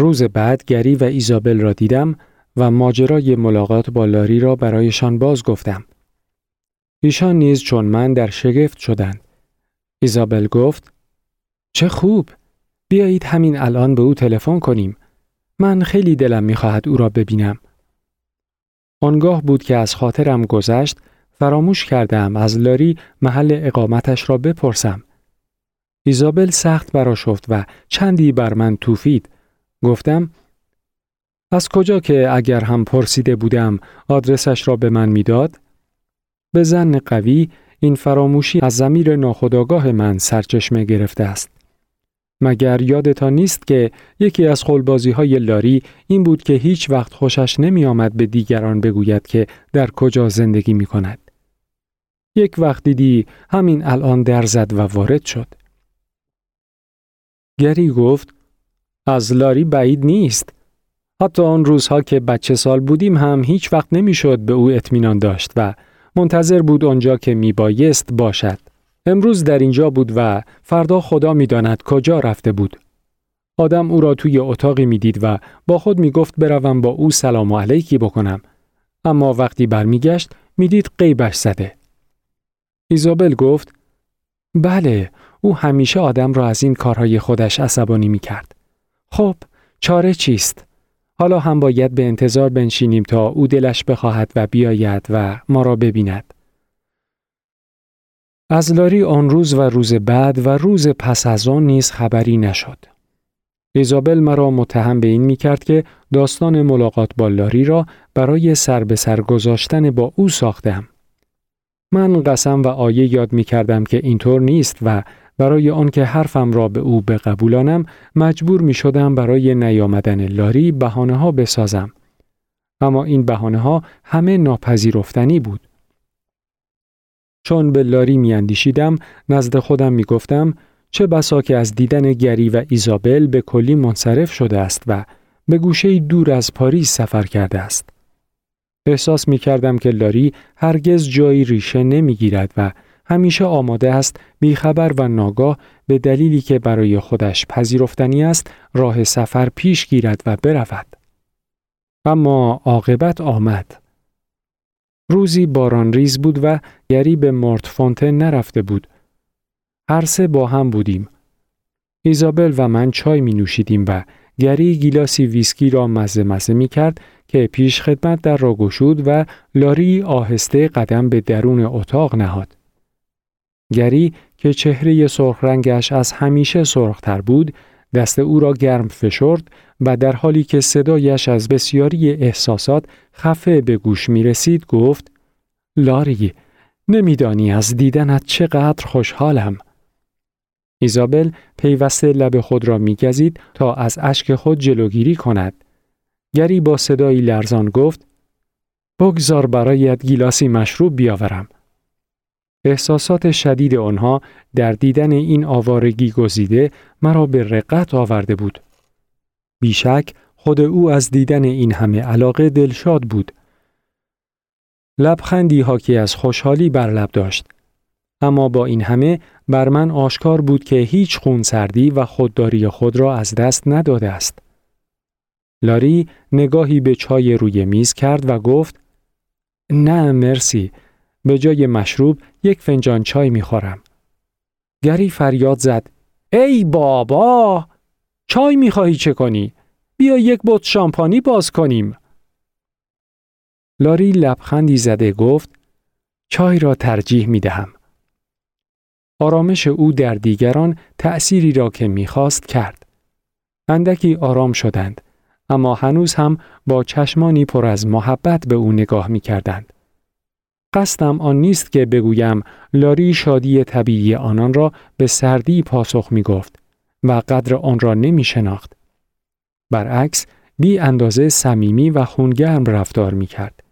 روز بعد گری و ایزابل را دیدم و ماجرای ملاقات با لاری را برایشان باز گفتم. ایشان نیز چون من در شگفت شدند. ایزابل گفت چه خوب بیایید همین الان به او تلفن کنیم. من خیلی دلم می‌خواهد او را ببینم. آنگاه بود که از خاطرم گذشت فراموش کردم از لاری محل اقامتش را بپرسم. ایزابل سخت براشفت و چندی بر من توفید. گفتم از کجا که اگر هم پرسیده بودم آدرسش را به من می‌داد؟ به زن قوی این فراموشی از زمیر ناخداگاه من سرچشمه گرفته است. مگر یادتان نیست که یکی از خلبازی های لاری این بود که هیچ وقت خوشش نمی آمد به دیگران بگوید که در کجا زندگی می کند. یک وقت دیدی همین الان در زد و وارد شد. گری گفت از لاری بعید نیست. حتی آن روزها که بچه سال بودیم هم هیچ وقت نمی‌شد به او اطمینان داشت و منتظر بود آنجا که میبایست باشد. امروز در اینجا بود و فردا خدا می‌داند کجا رفته بود. آدم او را توی اتاقی می‌دید و با خود می‌گفت بروم با او سلام علیکی بکنم. اما وقتی برمیگشت می‌دید قیبش زده. ایزابل گفت بله او همیشه آدم را از این کارهای خودش عصبانی می کرد. خب چاره چیست؟ حالا هم باید به انتظار بنشینیم تا او دلش بخواهد و بیاید و ما را ببیند. از لاری آن روز و روز بعد و روز پس از آن نیز خبری نشد. ایزابل مرا متهم به این می کرد که داستان ملاقات با لاری را برای سر به سر گذاشتن با او ساختم. من قسم و آیه یاد می کردم که اینطور نیست و برای آنکه حرفم را به او بقبولانم مجبور می شدم برای نیامدن لاری بهانه ها بسازم. اما این بهانه ها همه ناپذیرفتنی بود. چون به لاری می اندیشیدم نزد خودم می گفتم چه بسا که از دیدن گری و ایزابل به کلی منصرف شده است و به گوشه دور از پاریس سفر کرده است. احساس می کردم که لاری هرگز جایی ریشه نمی گیرد و همیشه آماده است بیخبر و ناگاه به دلیلی که برای خودش پذیرفتنی است راه سفر پیش گیرد و برود. اما عاقبت آمد. روزی باران ریز بود و گری به مورت فونتن نرفته بود. هر سه با هم بودیم. ایزابل و من چای می نوشیدیم و گری گیلاسی ویسکی را مزه مزه می کرد که پیش خدمت در را گشود و لاری آهسته قدم به درون اتاق نهاد. گری که چهره سرخ رنگش از همیشه سرختر بود، دست او را گرم فشرد و در حالی که صدایش از بسیاری احساسات خفه به گوش می رسید گفت لاری نمیدانی از دیدنت چقدر خوشحالم. ایزابل پیوسته لب خود را میگزید تا از اشک خود جلوگیری کند. گری با صدایی لرزان گفت بگذار برایت گیلاسی مشروب بیاورم. احساسات شدید آنها در دیدن این آوارگی گزیده مرا به رقت آورده بود. بیشک خود او از دیدن این همه علاقه دلشاد بود. لبخندی حاکی از خوشحالی بر لب داشت. اما با این همه بر من آشکار بود که هیچ خونسردی و خودداری خود را از دست نداده است. لاری نگاهی به چای روی میز کرد و گفت نه مرسی به جای مشروب یک فنجان چای می‌خورم. گری فریاد زد ای بابا چای می‌خواهی چه کنی؟ بیا یک بطر شامپانی باز کنیم. لاری لبخندی زده گفت چای را ترجیح می دهم. آرامش او در دیگران تأثیری را که می‌خواست کرد. اندکی آرام شدند اما هنوز هم با چشمانی پر از محبت به او نگاه می کردند. قصدم آن نیست که بگویم لاری شادی طبیعی آنان را به سردی پاسخ می گفت و قدر آن را نمی شناخت. برعکس بی اندازه صمیمی و خونگرم رفتار می کرد.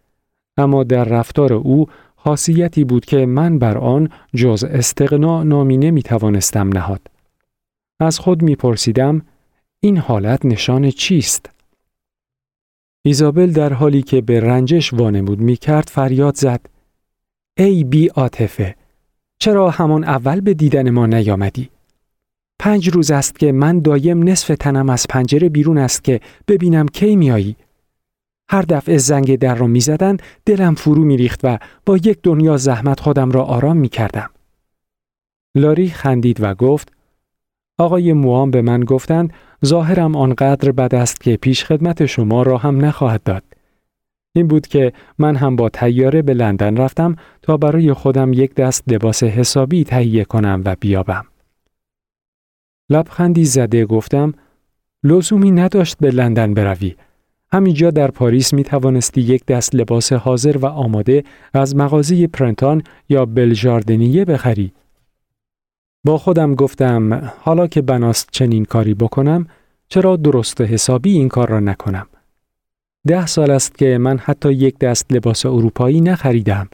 اما در رفتار او خاصیتی بود که من بر آن جز استقنا نامی نمی توانستم نهاد. از خود می پرسیدم این حالت نشان چیست؟ ایزابل در حالی که به رنجش وانمود می کرد فریاد زد ای بی آتفه چرا همان اول به دیدن ما نیامدی؟ پنج روز است که من دایم نصف تنم از پنجره بیرون است که ببینم کی میایی. هر دفعه زنگ در را می زدن دلم فرو می ریخت و با یک دنیا زحمت خودم را آرام می کردم. لاری خندید و گفت آقای موام به من گفتند ظاهرم آنقدر بد است که پیش خدمت شما را هم نخواهد داد. این بود که من هم با تیاره به لندن رفتم تا برای خودم یک دست لباس حسابی تهیه کنم و بیابم. لبخندی زده گفتم لزومی نداشت به لندن بروی. همینجا در پاریس می توانستی یک دست لباس حاضر و آماده از مغازه پرنتان یا بلژاردنیه بخری. با خودم گفتم حالا که بناست چنین کاری بکنم چرا درست حسابی این کار را نکنم. ده سال است که من حتی یک دست لباس اروپایی نخریدم.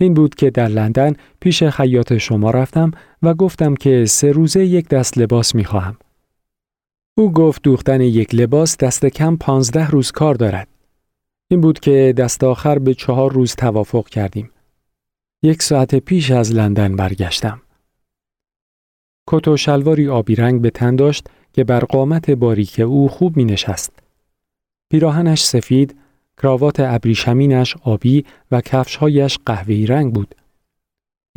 این بود که در لندن پیش خیاط شما رفتم و گفتم که سه روزه یک دست لباس می خواهم. او گفت دوختن یک لباس دست کم پانزده روز کار دارد. این بود که دست آخر به چهار روز توافق کردیم. یک ساعت پیش از لندن برگشتم. کت و شلواری آبی رنگ به تن داشت که بر قامت باریک او خوب می نشست. پیراهنش سفید، کراوات ابریشمینش آبی و کفشهایش قهوه‌ای رنگ بود.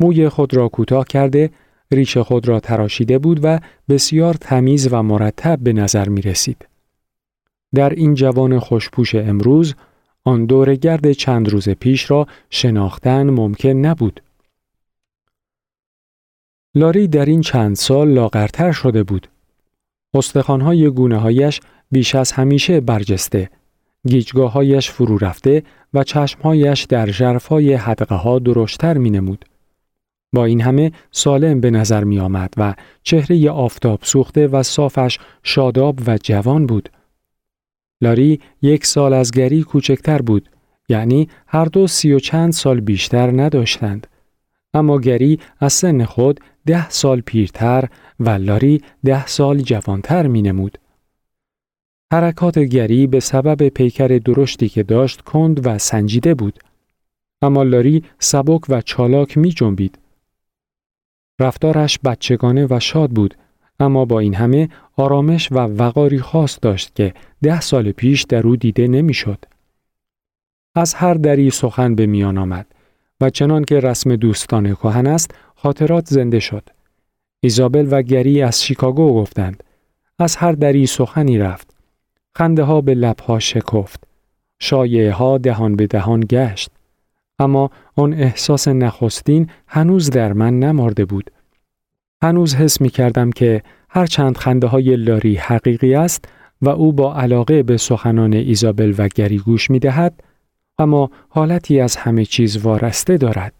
موی خود را کوتاه کرده، ریش خود را تراشیده بود و بسیار تمیز و مرتب به نظر می رسید. در این جوان خوشپوش امروز، آن دور گرد چند روز پیش را شناختن ممکن نبود. لاری در این چند سال لاغرتر شده بود. استخوانهای گونه هایش بیش از همیشه برجسته، گیجگاهایش فرو رفته و چشمهایش در جرفای حدقه ها درشتر می نمود. با این همه سالم به نظر می آمد و چهره آفتاب سوخته و صافش شاداب و جوان بود. لاری یک سال از گری کوچکتر بود یعنی هر دو سی و چند سال بیشتر نداشتند. اما گری از سن خود ده سال پیرتر و لاری ده سال جوانتر می نمود. حرکات گری به سبب پیکر درشتی که داشت کند و سنجیده بود. اما لاری سبک و چالاک می جنبید. رفتارش بچگانه و شاد بود اما با این همه آرامش و وقاری خاص داشت که ده سال پیش در او دیده نمی‌شد. از هر دری سخن به میان آمد و چنان که رسم دوستان کهن است خاطرات زنده شد. ایزابل و گری از شیکاگو گفتند. از هر دری سخنی رفت. خنده ها به لبها شکفت. شایعه ها دهان به دهان گشت. اما آن احساس نخستین هنوز در من نمارده بود. هنوز حس می کردم که هرچند خنده های لاری حقیقی است و او با علاقه به سخنان ایزابل و گری گوش می دهد، اما حالتی از همه چیز وارسته دارد.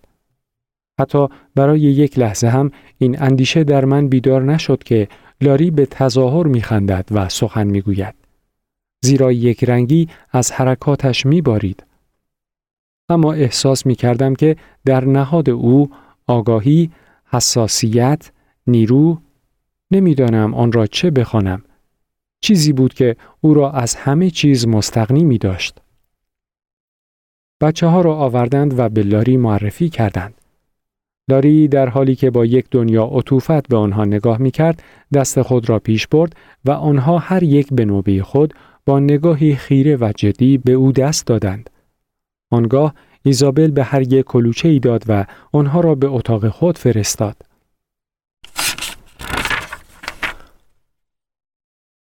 حتی برای یک لحظه هم این اندیشه در من بیدار نشد که لاری به تظاهر می خندد و سخن می گوید. زیرا یک رنگی از حرکاتش می بارید. اما احساس می کردم که در نهاد او آگاهی، حساسیت، نیرو نمی‌دانم آن را چه بخوانم. چیزی بود که او را از همه چیز مستقنی می داشت. بچه ها را آوردند و به لاری معرفی کردند. لاری در حالی که با یک دنیا عطوفت به آنها نگاه می کرد دست خود را پیش برد و آنها هر یک به نوبه خود با نگاهی خیره و جدی به او دست دادند. آنگاه ایزابل به هر یک کلوچه ای داد و آنها را به اتاق خود فرستاد.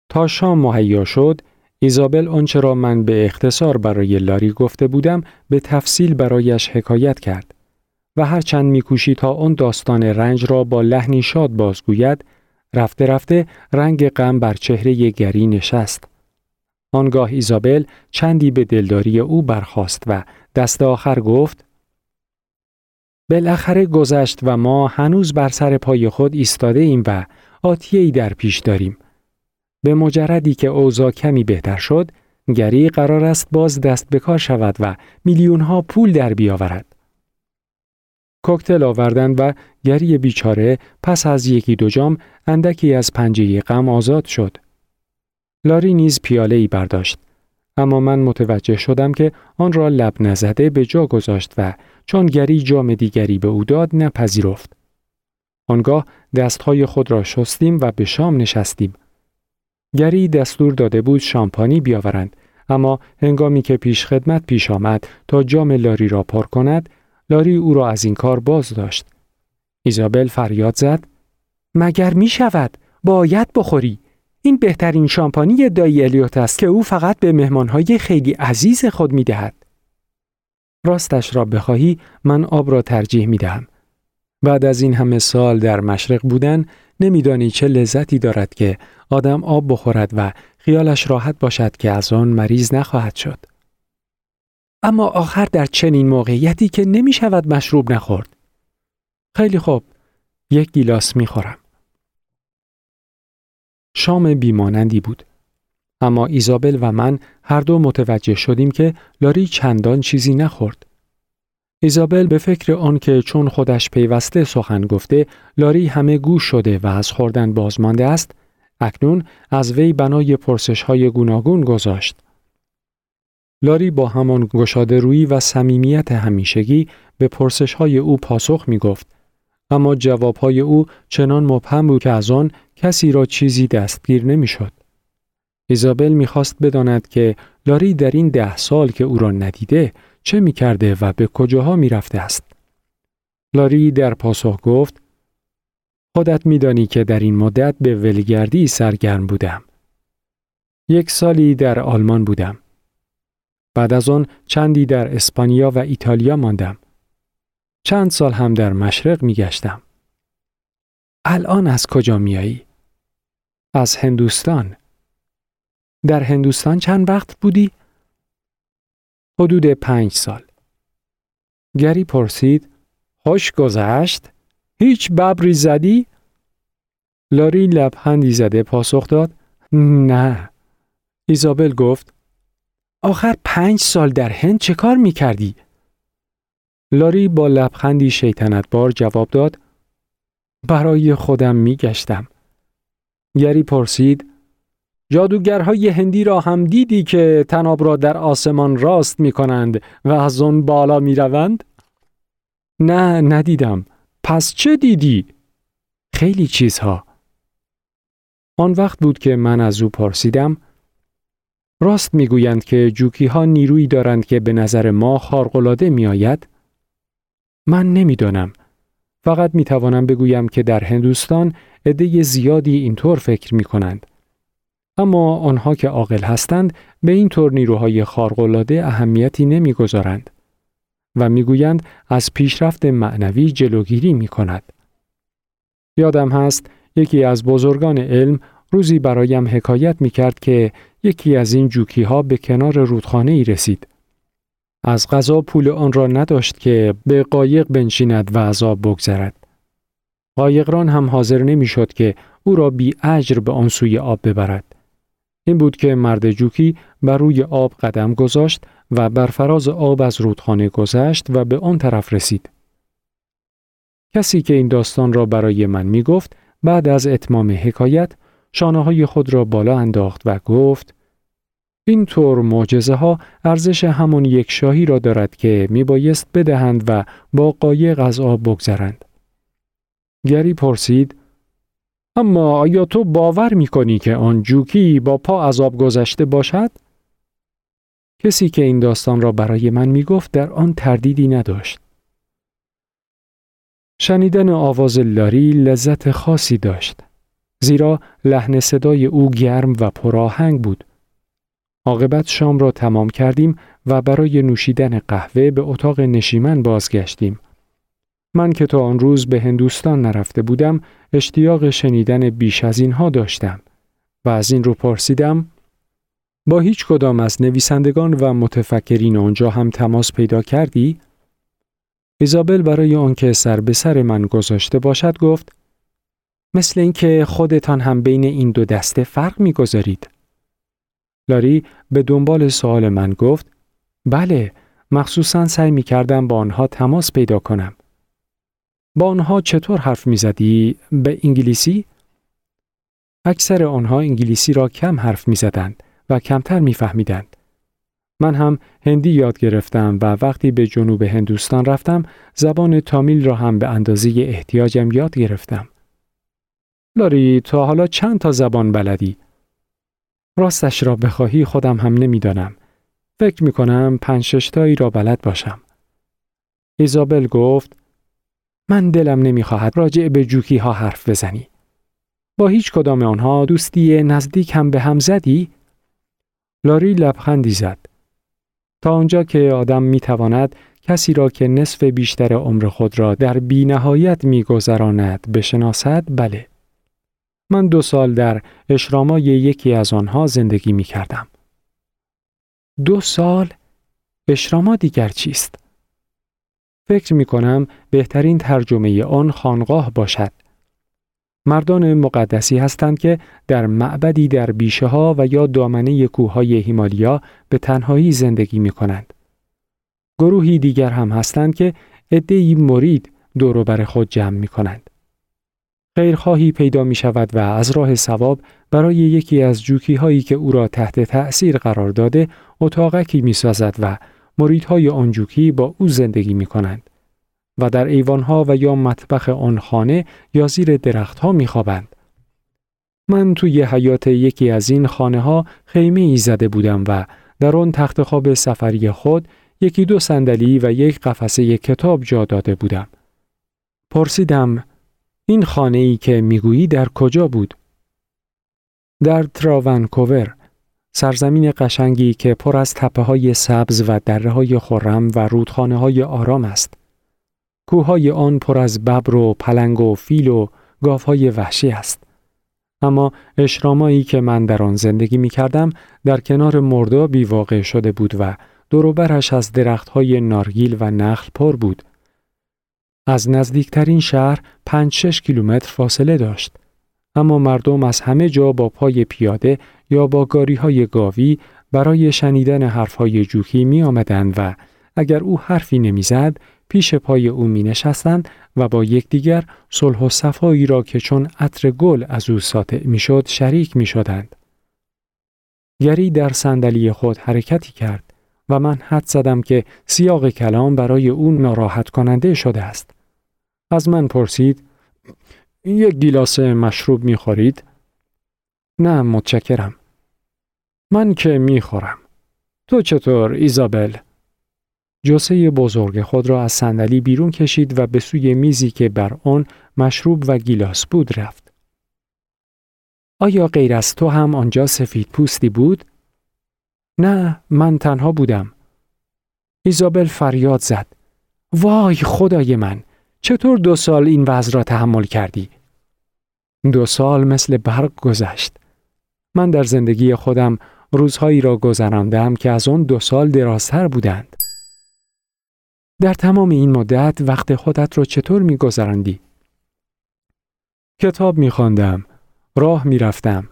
تا شام مهیا شد، ایزابل آنچه را من به اختصار برای لاری گفته بودم به تفصیل برایش حکایت کرد و هرچند میکوشی تا آن داستان رنج را با لحنی شاد بازگوید رفته رفته رنگ غم بر چهره گری نشست آنگاه ایزابل چندی به دلداری او برخاست و دست آخر گفت بالاخره گذشت و ما هنوز بر سر پای خود ایستاده ایم و آتیه ای در پیش داریم. به مجردی که اوضاع کمی بهتر شد، گری قرار است باز دست به شود و میلیون ها پول در بیاورد. کوکتل آوردند و گری بیچاره پس از یکی دو جام اندکی از پنجه غم آزاد شد. لاری نیز پیاله ای برداشت. اما من متوجه شدم که آن را لب نزده به جا گذاشت و چون گری جام دیگری به او داد نپذیرفت. آنگاه دستهای خود را شستیم و به شام نشستیم. گری دستور داده بود شامپانی بیاورند اما هنگامی که پیش خدمت پیش آمد تا جام لاری را پر کند لاری او را از این کار باز داشت. ایزابل فریاد زد مگر می شود باید بخوری این بهترین شامپانی دایی الیوت است که او فقط به مهمانهای خیلی عزیز خود می دهد. راستش را بخواهی من آب را ترجیح می دهم. بعد از این همه سال در مشرق بودن نمیدانی چه لذتی دارد که آدم آب بخورد و خیالش راحت باشد که از آن مریض نخواهد شد. اما آخر در چنین موقعیتی که نمی شود مشروب نخورد. خیلی خوب. یک گیلاس می خورم. شام بیمانندی بود. اما ایزابل و من هر دو متوجه شدیم که لاری چندان چیزی نخورد. ایزابل به فکر آن که چون خودش پیوسته سخن گفته لاری همه گوش شده و از خوردن بازمانده است اکنون از وی بنای پرسش های گوناگون گذاشت. لاری با همان گشاده روی و صمیمیت همیشگی به پرسش های او پاسخ می گفت. اما جواب های او چنان مبهم بود که از آن کسی را چیزی دستگیر نمی شد. ایزابل می‌خواست بداند که لاری در این ده سال که او را ندیده چه می کرده و به کجاها می رفته است. لاری در پاسخ گفت خودت میدانی که در این مدت به ولگردی سرگرم بودم. یک سالی در آلمان بودم. بعد از آن چندی در اسپانیا و ایتالیا ماندم. چند سال هم در مشرق می گشتم. الان از کجا میایی؟ از هندوستان. در هندوستان چند وقت بودی؟ حدود پنج سال. گری پرسید خوش گذشت؟ هیچ ببری زدی؟ لاری لبخندی زده پاسخ داد نه. ایزابل گفت آخر پنج سال در هند چه کار می کردی؟ لاری با لبخندی شیطنت بار جواب داد برای خودم می گشتم. گری پرسید جادوگرهای هندی را هم دیدی که تناب را در آسمان راست می کنند و از آن بالا می روند؟ نه ندیدم. پس چه دیدی؟ خیلی چیزها. آن وقت بود که من از او پرسیدم راست می‌گویند که جوکی ها نیرویی دارند که به نظر ما خارقلاده می آید؟ من نمی‌دانم. فقط می توانم بگویم که در هندوستان عده زیادی اینطور فکر می کنند. اما آنها که عاقل هستند به این طور نیروهای خارق‌العاده اهمیتی نمی‌گذارند و می‌گویند از پیشرفت معنوی جلوگیری می کند. یادم هست یکی از بزرگان علم روزی برایم حکایت می کرد که یکی از این جوکی ها به کنار رودخانه ای رسید. از غذا پول آن را نداشت که به قایق بنشیند و آب بگذرد. قایقران هم حاضر نمی‌شد که او را بی اجر به آن سوی آب ببرد. این بود که مرد جوکی بر روی آب قدم گذاشت و بر فراز آب از رودخانه گذشت و به آن طرف رسید. کسی که این داستان را برای من می گفت بعد از اتمام حکایت شانه های خود را بالا انداخت و گفت این طور معجزه ها ارزش همون یک شاهی را دارد که می بایست بدهند و با قایق از آب بگذرند. گری پرسید اما آیا تو باور می کنی که آن جوکی با پا از آب گذشته باشد؟ کسی که این داستان را برای من می گفت در آن تردیدی نداشت. شنیدن آواز لاری لذت خاصی داشت. زیرا لحن صدای او گرم و پراهنگ بود. عاقبت شام را تمام کردیم و برای نوشیدن قهوه به اتاق نشیمن بازگشتیم. من که تا آن روز به هندوستان نرفته بودم اشتیاق شنیدن بیش از اینها داشتم و از این رو پرسیدم با هیچ کدام از نویسندگان و متفکرین آنجا هم تماس پیدا کردی؟ ایزابل برای آنکه سر به سر من گذاشته باشد گفت مثل اینکه خودتان هم بین این دو دسته فرق می‌گذارید. لاری به دنبال سوال من گفت بله مخصوصا سعی می کردم با آنها تماس پیدا کنم. با آنها چطور حرف می زدی؟ به انگلیسی؟ اکثر آنها انگلیسی را کم حرف می زدند و کمتر می فهمیدند. من هم هندی یاد گرفتم و وقتی به جنوب هندوستان رفتم زبان تامیل را هم به اندازه احتیاجم یاد گرفتم. لاری تا حالا چند تا زبان بلدی؟ راستش را بخواهی خودم هم نمی‌دانم. فکر می کنم پنج ششتایی را بلد باشم. ایزابل گفت من دلم نمی‌خواهد راجع به جوکی ها حرف بزنی. با هیچ کدام آنها دوستی نزدیک هم به هم زدی؟ لاری لبخندی زد. تا آنجا که آدم می تواند کسی را که نصف بیشتر عمر خود را در بینهایت می گذراند بشناسد بله. من دو سال در اشرامای یکی از آنها زندگی می کردم. دو سال؟ اشراما دیگر چیست؟ فکر می کنم بهترین ترجمه آن خانقاه باشد. مردان مقدسی هستند که در معبدی در بیشه ها و یا دامنه کوههای هیمالیا به تنهایی زندگی می کنند. گروهی دیگر هم هستند که عدهای مرید بر خود جمع می کنند. خیرخواهی پیدا می شود و از راه ثواب برای یکی از جوکی هایی که او را تحت تأثیر قرار داده اتاقکی می سازد و مریدهای آن جوکی با او زندگی می کنند. و در ایوانها و یا مطبخ آن خانه یا زیر درختها میخوابند. من توی حیات یکی از این خانه ها خیمه ای زده بودم و در آن تخت خواب سفری خود یکی دو صندلی و یک قفسه کتاب جا داده بودم. پرسیدم این خانه ای که می‌گویی در کجا بود؟ در تراونکوور سرزمین قشنگی که پر از تپه های سبز و دره های خرم و رودخانه های آرام است. کوههای آن پر از ببر و پلنگ و فیل و گاوهای وحشی است. اما اشرامایی که من در آن زندگی می کردم در کنار مردابی واقع شده بود و دوروبرش از درختهای نارگیل و نخل پر بود. از نزدیکترین شهر پنج شش کیلومتر فاصله داشت. اما مردم از همه جا با پای پیاده یا با گاری های گاوی برای شنیدن حرفهای جوکی می آمدند و اگر او حرفی نمی‌زد پیش پای او می نشستند و با یکدیگر صلح و صفایی را که چون عطر گل از او ساطع می شد شریک می شدند. گری در صندلی خود حرکتی کرد و من حد زدم که سیاق کلام برای او ناراحت کننده شده است. از من پرسید یک گیلاس مشروب می خورید؟ نه متشکرم. من که می خورم. تو چطور ایزابل؟ جسه بزرگ خود را از صندلی بیرون کشید و به سوی میزی که بر آن مشروب و گیلاس بود رفت. آیا غیر از تو هم آنجا سفید پوستی بود؟ نه، من تنها بودم. ایزابل فریاد زد. وای خدای من، چطور دو سال این وضع را تحمل کردی؟ دو سال مثل برق گذشت. من در زندگی خودم روزهایی را گذراندم که از آن دو سال درازتر بودند. در تمام این مدت وقت خودت را چطور می گذراندی؟ کتاب می خواندم، راه می رفتم،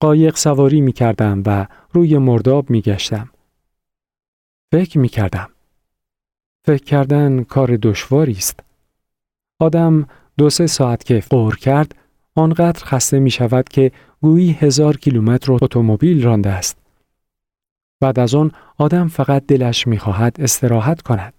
قایق سواری می کردم و روی مرداب می گشتم. فکر می کردم. فکر کردن کار دشواری است. آدم دو سه ساعت که قور کرد آنقدر خسته می شود که گویی هزار کیلومتر اتومبیل رانده است. بعد از آن آدم فقط دلش می خواهد استراحت کند.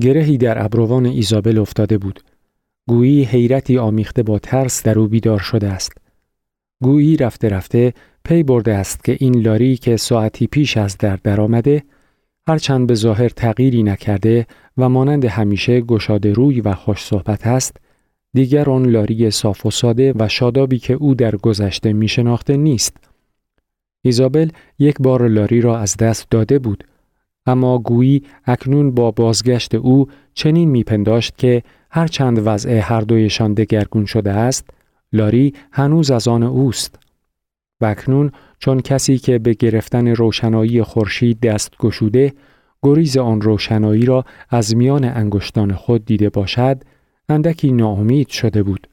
گرهی در ابروان ایزابل افتاده بود. گویی حیرتی آمیخته با ترس در او بیدار شده است. گویی رفته رفته پی برده است که این لاری که ساعتی پیش از در درآمده هرچند به ظاهر تغییری نکرده و مانند همیشه گشاده روی و خوش صحبت است دیگر آن لاری صاف و ساده و شادابی که او در گذشته می شناخته نیست. ایزابل یک بار لاری را از دست داده بود اما گویی اکنون با بازگشت او چنین میپنداشت که هرچند وضع هر دویشان دگرگون شده است لاری هنوز از آن اوست. و اکنون چون کسی که به گرفتن روشنایی خورشید دست گشوده گریز آن روشنایی را از میان انگشتان خود دیده باشد اندکی ناامید شده بود.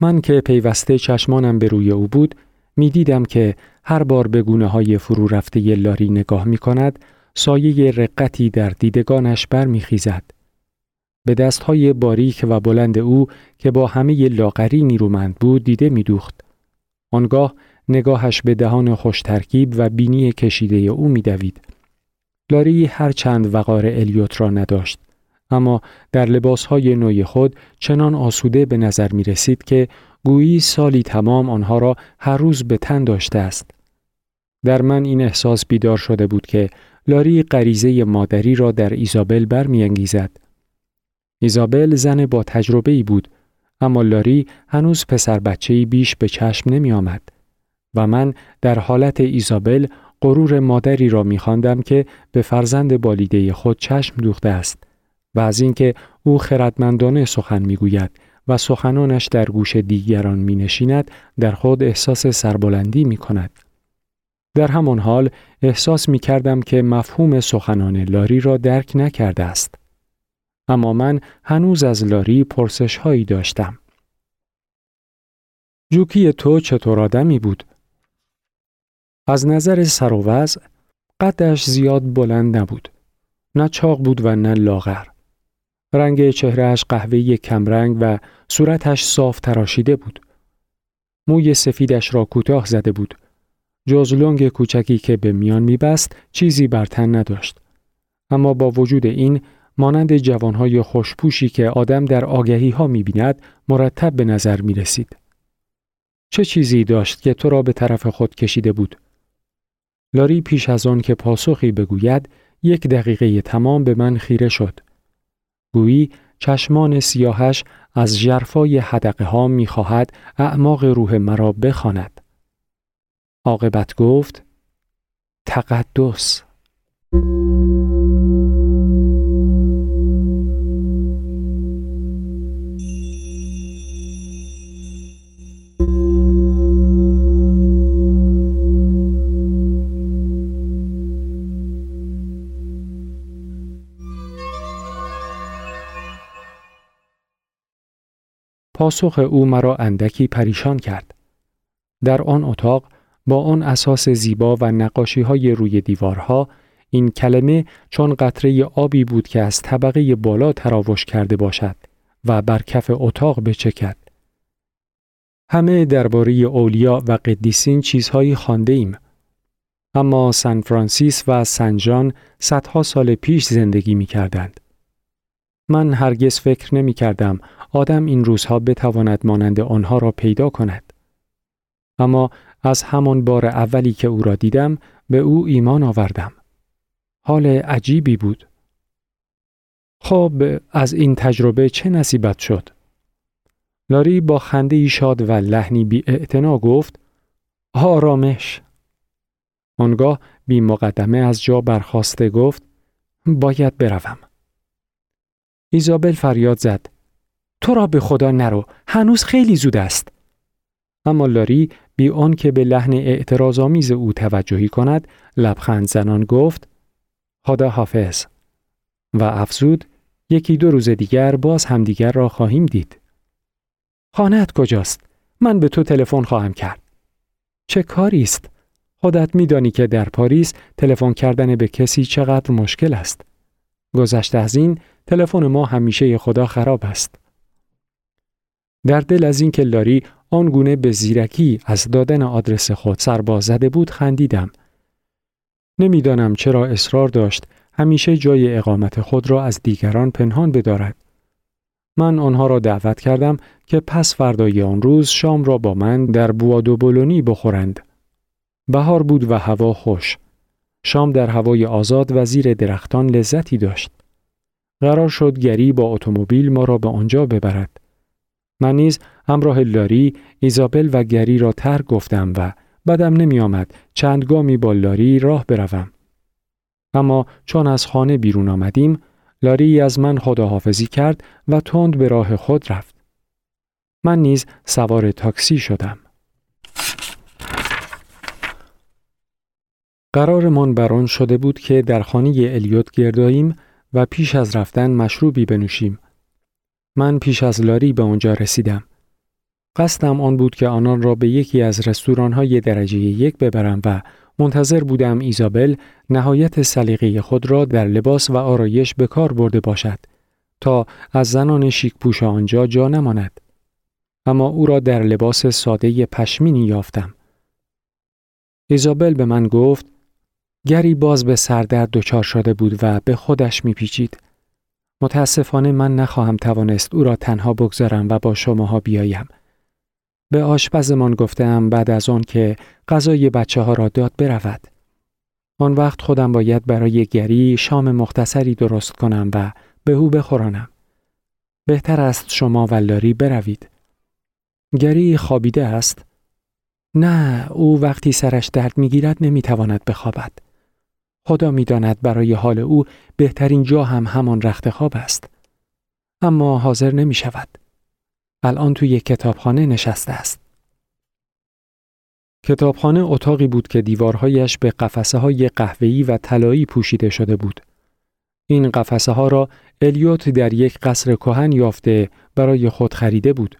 من که پیوسته چشمانم به روی او بود می دیدم که هر بار به گونه های فرو رفته لاری نگاه می کند سایه رقتی در دیدگانش برمیخیزد. به دستهای باریک و بلند او که با همه لاغری نیرومند بود دیده میدوخت. آنگاه نگاهش به دهان خوش ترکیب و بینی کشیده او میدوید. لاری هر چند وقار الیوت را نداشت. اما در لباسهای نوی خود چنان آسوده به نظر می رسید که گویی سالی تمام آنها را هر روز به تن داشته است. در من این احساس بیدار شده بود که لاری غریزه مادری را در ایزابل برمیانگیزد. ایزابل زن با تجربه ای بود اما لاری هنوز پسر بچه بیش به چشم نمی آمد و من در حالت ایزابل غرور مادری را می که به فرزند بالیده خود چشم دوخته است و از اینکه او خردمندانه سخن می‌گوید و سخنانش در گوش دیگران می نشیند در خود احساس سربلندی می کند. در همان حال احساس می کردم که مفهوم سخنان لاری را درک نکرده است. اما من هنوز از لاری پرسش هایی داشتم. جوکی تو چطور آدمی بود؟ از نظر سر و وضع قدش زیاد بلند نبود. نه چاق بود و نه لاغر. رنگ چهرهش قهوه‌ای کمرنگ و صورتش صاف تراشیده بود. موی سفیدش را کوتاه زده بود. جز لنگ کوچکی که به میان میبست چیزی بر تن نداشت. اما با وجود این مانند جوانهای خوشپوشی که آدم در آگهی ها می بیند مرتب به نظر می رسید. چه چیزی داشت که تو را به طرف خود کشیده بود؟ لاری پیش از آن که پاسخی بگوید یک دقیقه تمام به من خیره شد. گویی چشمان سیاهش از جرفای حدقه ها می خواهد اعماق روح مرا بخواند. عاقبت گفت تقدس پاسخ او مرا اندکی پریشان کرد. در آن اتاق با آن اساس زیبا و نقاشی های روی دیوارها این کلمه چون قطره آبی بود که از طبقه بالا تراوش کرده باشد و بر کف اتاق بچکد. همه درباره اولیا و قدیسین چیزهایی خانده ایم. اما سان فرانسیس و سن جان صدها سال پیش زندگی می کردند. من هرگز فکر نمی کردم آدم این روزها بتواند مانند آنها را پیدا کند. اما از همان بار اولی که او را دیدم به او ایمان آوردم. حال عجیبی بود. خب از این تجربه چه نصیبت شد؟ لاری با خنده شاد و لحنی بی گفت آرامش. آنگاه بی مقدمه از جا برخواسته گفت باید بروم. ایزابل فریاد زد. تو را به خدا نرو هنوز خیلی زود است. اما لاری بی آن که به لحن اعتراض آمیز او توجهی کند لبخند زنان گفت خدا حافظ. و افزود یکی دو روز دیگر باز همدیگر را خواهیم دید. خانهت کجاست؟ من به تو تلفن خواهم کرد. چه کاری است؟ خودت میدانی که در پاریس تلفن کردن به کسی چقدر مشکل است. گذشته از این تلفن ما همیشه خدا خراب است در دل از اینکه لاری آنگونه به زیرکی از دادن آدرس خود سرباز زده بود خندیدم. نمی‌دانم چرا اصرار داشت همیشه جای اقامت خود را از دیگران پنهان بدارد. من آنها را دعوت کردم که پس فردای آن روز شام را با من در بوادو بولونی بخورند. بهار بود و هوا خوش. شام در هوای آزاد و زیر درختان لذتی داشت. قرار شد گری با اتومبیل ما را به آنجا ببرد. من نیز همراه لاری، ایزابل و گری را تر گفتم و بدم نمی آمد چند گامی با لاری راه بروم. اما چون از خانه بیرون آمدیم، لاری از من خداحافظی کرد و تند به راه خود رفت. من نیز سوار تاکسی شدم. قرارمان بر شده بود که در خانه الیوت گرداییم و پیش از رفتن مشروبی بنوشیم. من پیش از لاری به آنجا رسیدم. قصدم آن بود که آنان را به یکی از رستوران های درجه یک ببرم و منتظر بودم ایزابل نهایت سلیقه خود را در لباس و آرایش به کار برده باشد تا از زنان شیک پوش آنجا جا نماند. اما او را در لباس ساده پشمینی یافتم. ایزابل به من گفت گری باز به سردرد دچار شده بود و به خودش میپیچید. متاسفانه من نخواهم توانست او را تنها بگذارم و با شماها بیایم. به آشپزمان گفتم بعد از آن که غذای بچه ها را داد برود. آن وقت خودم باید برای گری شام مختصری درست کنم و به او بخورانم. بهتر است شما و لاری بروید. گری خوابیده است؟ نه، او وقتی سرش درد می‌گیرد نمی‌تواند بخوابد. خدا می‌داند برای حال او بهترین جا هم همان رخت خواب است. اما حاضر نمی شود. الان توی کتابخانه نشسته است. کتابخانه اتاقی بود که دیوارهایش به قفسه های قهوه‌ای و طلایی پوشیده شده بود. این قفسه ها را الیوت در یک قصر کهن یافته برای خود خریده بود.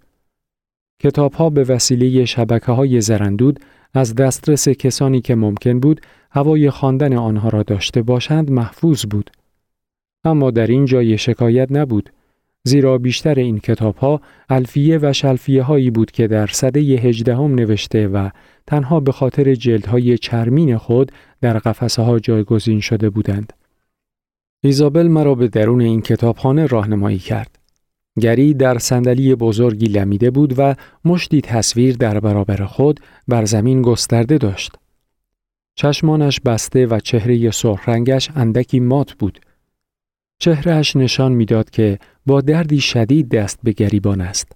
کتاب ها به وسیله شبکه های زرندود از دسترس کسانی که ممکن بود هوای خواندن آنها را داشته باشند محفوظ بود. اما در این جای شکایت نبود. زیرا بیشتر این کتاب ها الفیه و شلفیه هایی بود که در سده هجدهم نوشته و تنها به خاطر جلدهای چرمین خود در قفسه ها جایگزین شده بودند. ایزابل مرا به درون این کتابخانه راهنمایی کرد. گری در صندلی بزرگی لمیده بود و مشتی تصویر در برابر خود بر زمین گسترده داشت. چشمانش بسته و چهره سرخرنگش اندکی مات بود. چهرهش نشان می‌داد که با دردی شدید دست به گریبان است.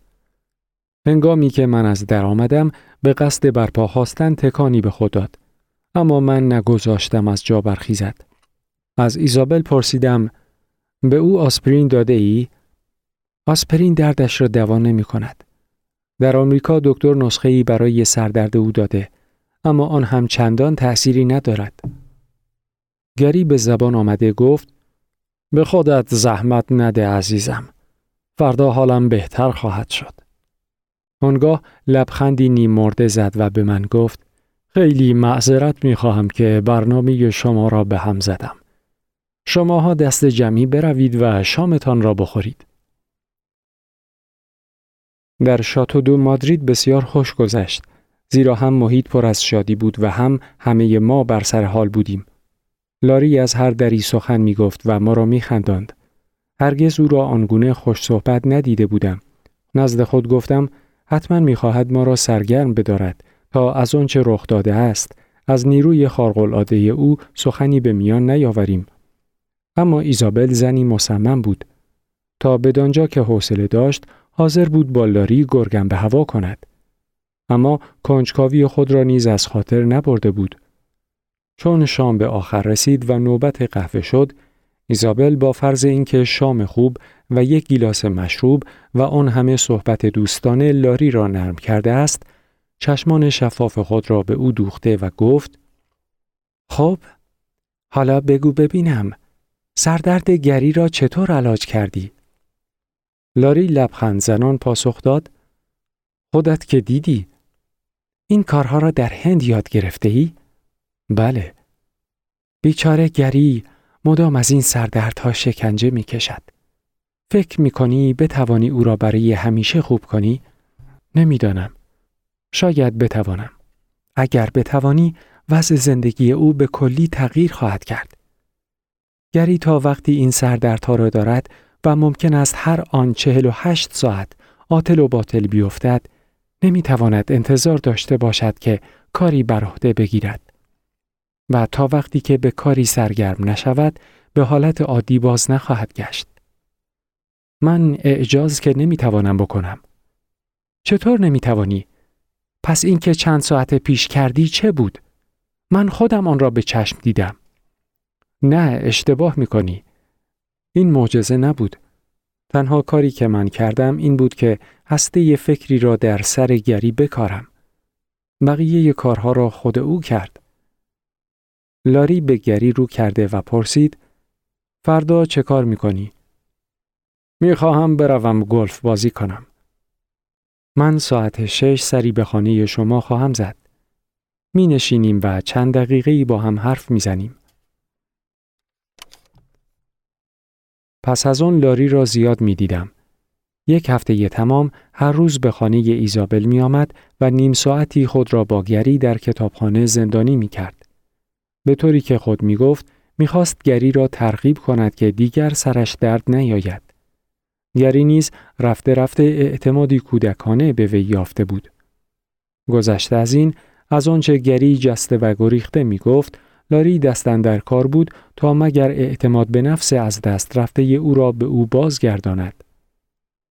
هنگامی که من از در آمدم به قصد برپا خواستن تکانی به خود داد. اما من نگذاشتم از جا برخیزد. از ایزابل پرسیدم به او آسپرین داده ای؟ آسپرین دردش را دوا نمی کند. در آمریکا دکتر نسخه ای برای سردرد او داده اما آن هم چندان تأثیری ندارد. گری به زبان آمده گفت به خودت زحمت نده عزیزم. فردا حالم بهتر خواهد شد. آنگاه لبخندی نیم مرده زد و به من گفت خیلی معذرت می خواهم که برنامه شما را به هم زدم. شماها دست جمعی بروید و شامتان را بخورید. در شاتو دو مادرید بسیار خوش گذشت زیرا هم محیط پر از شادی بود و هم همه ما بر سر حال بودیم. لاری از هر دری سخن می گفت و ما را می خنداند. هرگز او را آنگونه خوش صحبت ندیده بودم. نزد خود گفتم حتما می خواهد ما را سرگرم بدارد تا از آنچه رخ داده است از نیروی خارق او سخنی به میان نیاوریم. اما ایزابل زنی مصمم بود. تا بدانجا که حوصله داشت حاضر بود با لاری گرگم به هوا کند. اما کنجکاوی خود را نیز از خاطر نبرده بود. چون شام به آخر رسید و نوبت قهوه شد، ایزابل با فرض اینکه شام خوب و یک گیلاس مشروب و آن همه صحبت دوستانه لاری را نرم کرده است، چشمان شفاف خود را به او دوخته و گفت: خب، حالا بگو ببینم، سردرد گری را چطور علاج کردی؟ لاری لبخند زنان پاسخ داد: خودت که دیدی، این کارها را در هند یاد گرفته ای؟ بله. بیچاره گری مدام از این سردردها شکنجه می کشد. فکر می کنی بتوانی او را برای همیشه خوب کنی؟ نمی‌دانم. شاید بتوانم. اگر بتوانی وضع زندگی او به کلی تغییر خواهد کرد. گری تا وقتی این سردردها را دارد و ممکن است هر آن چهل و هشت ساعت آتل و باطل بیفتد نمی‌تواند انتظار داشته باشد که کاری بر عهده بگیرد. و تا وقتی که به کاری سرگرم نشود به حالت عادی باز نخواهد گشت. من اعجاز که نمی‌توانم بکنم. چطور نمی‌توانی؟ پس اینکه چند ساعت پیش کردی چه بود؟ من خودم آن را به چشم دیدم. نه اشتباه می‌کنی. این معجزه نبود. تنها کاری که من کردم این بود که هسته فکری را در سر گری بکارم. بقیه کارها را خود او کرد. لاری به گری رو کرده و پرسید فردا چه کار می‌کنی؟ می‌خواهم بروم گلف بازی کنم. من ساعت شش سری به خانه شما خواهم زد. می نشینیم و چند دقیقه با هم حرف می‌زنیم. پس از آن لاری را زیاد می دیدم. یک هفته ی تمام هر روز به خانه ایزابل می آمد و نیم ساعتی خود را با گری در کتابخانه زندانی می کرد. به طوری که خود می گفت می خواست گری را ترغیب کند که دیگر سرش درد نیاید. گری نیز رفته رفته اعتمادی کودکانه به وی یافته بود. گذشته از این از آنچه گری جسته و گریخته می گفت لاری دستن در کار بود تا مگر اعتماد به نفس از دست رفته او را به او بازگرداند.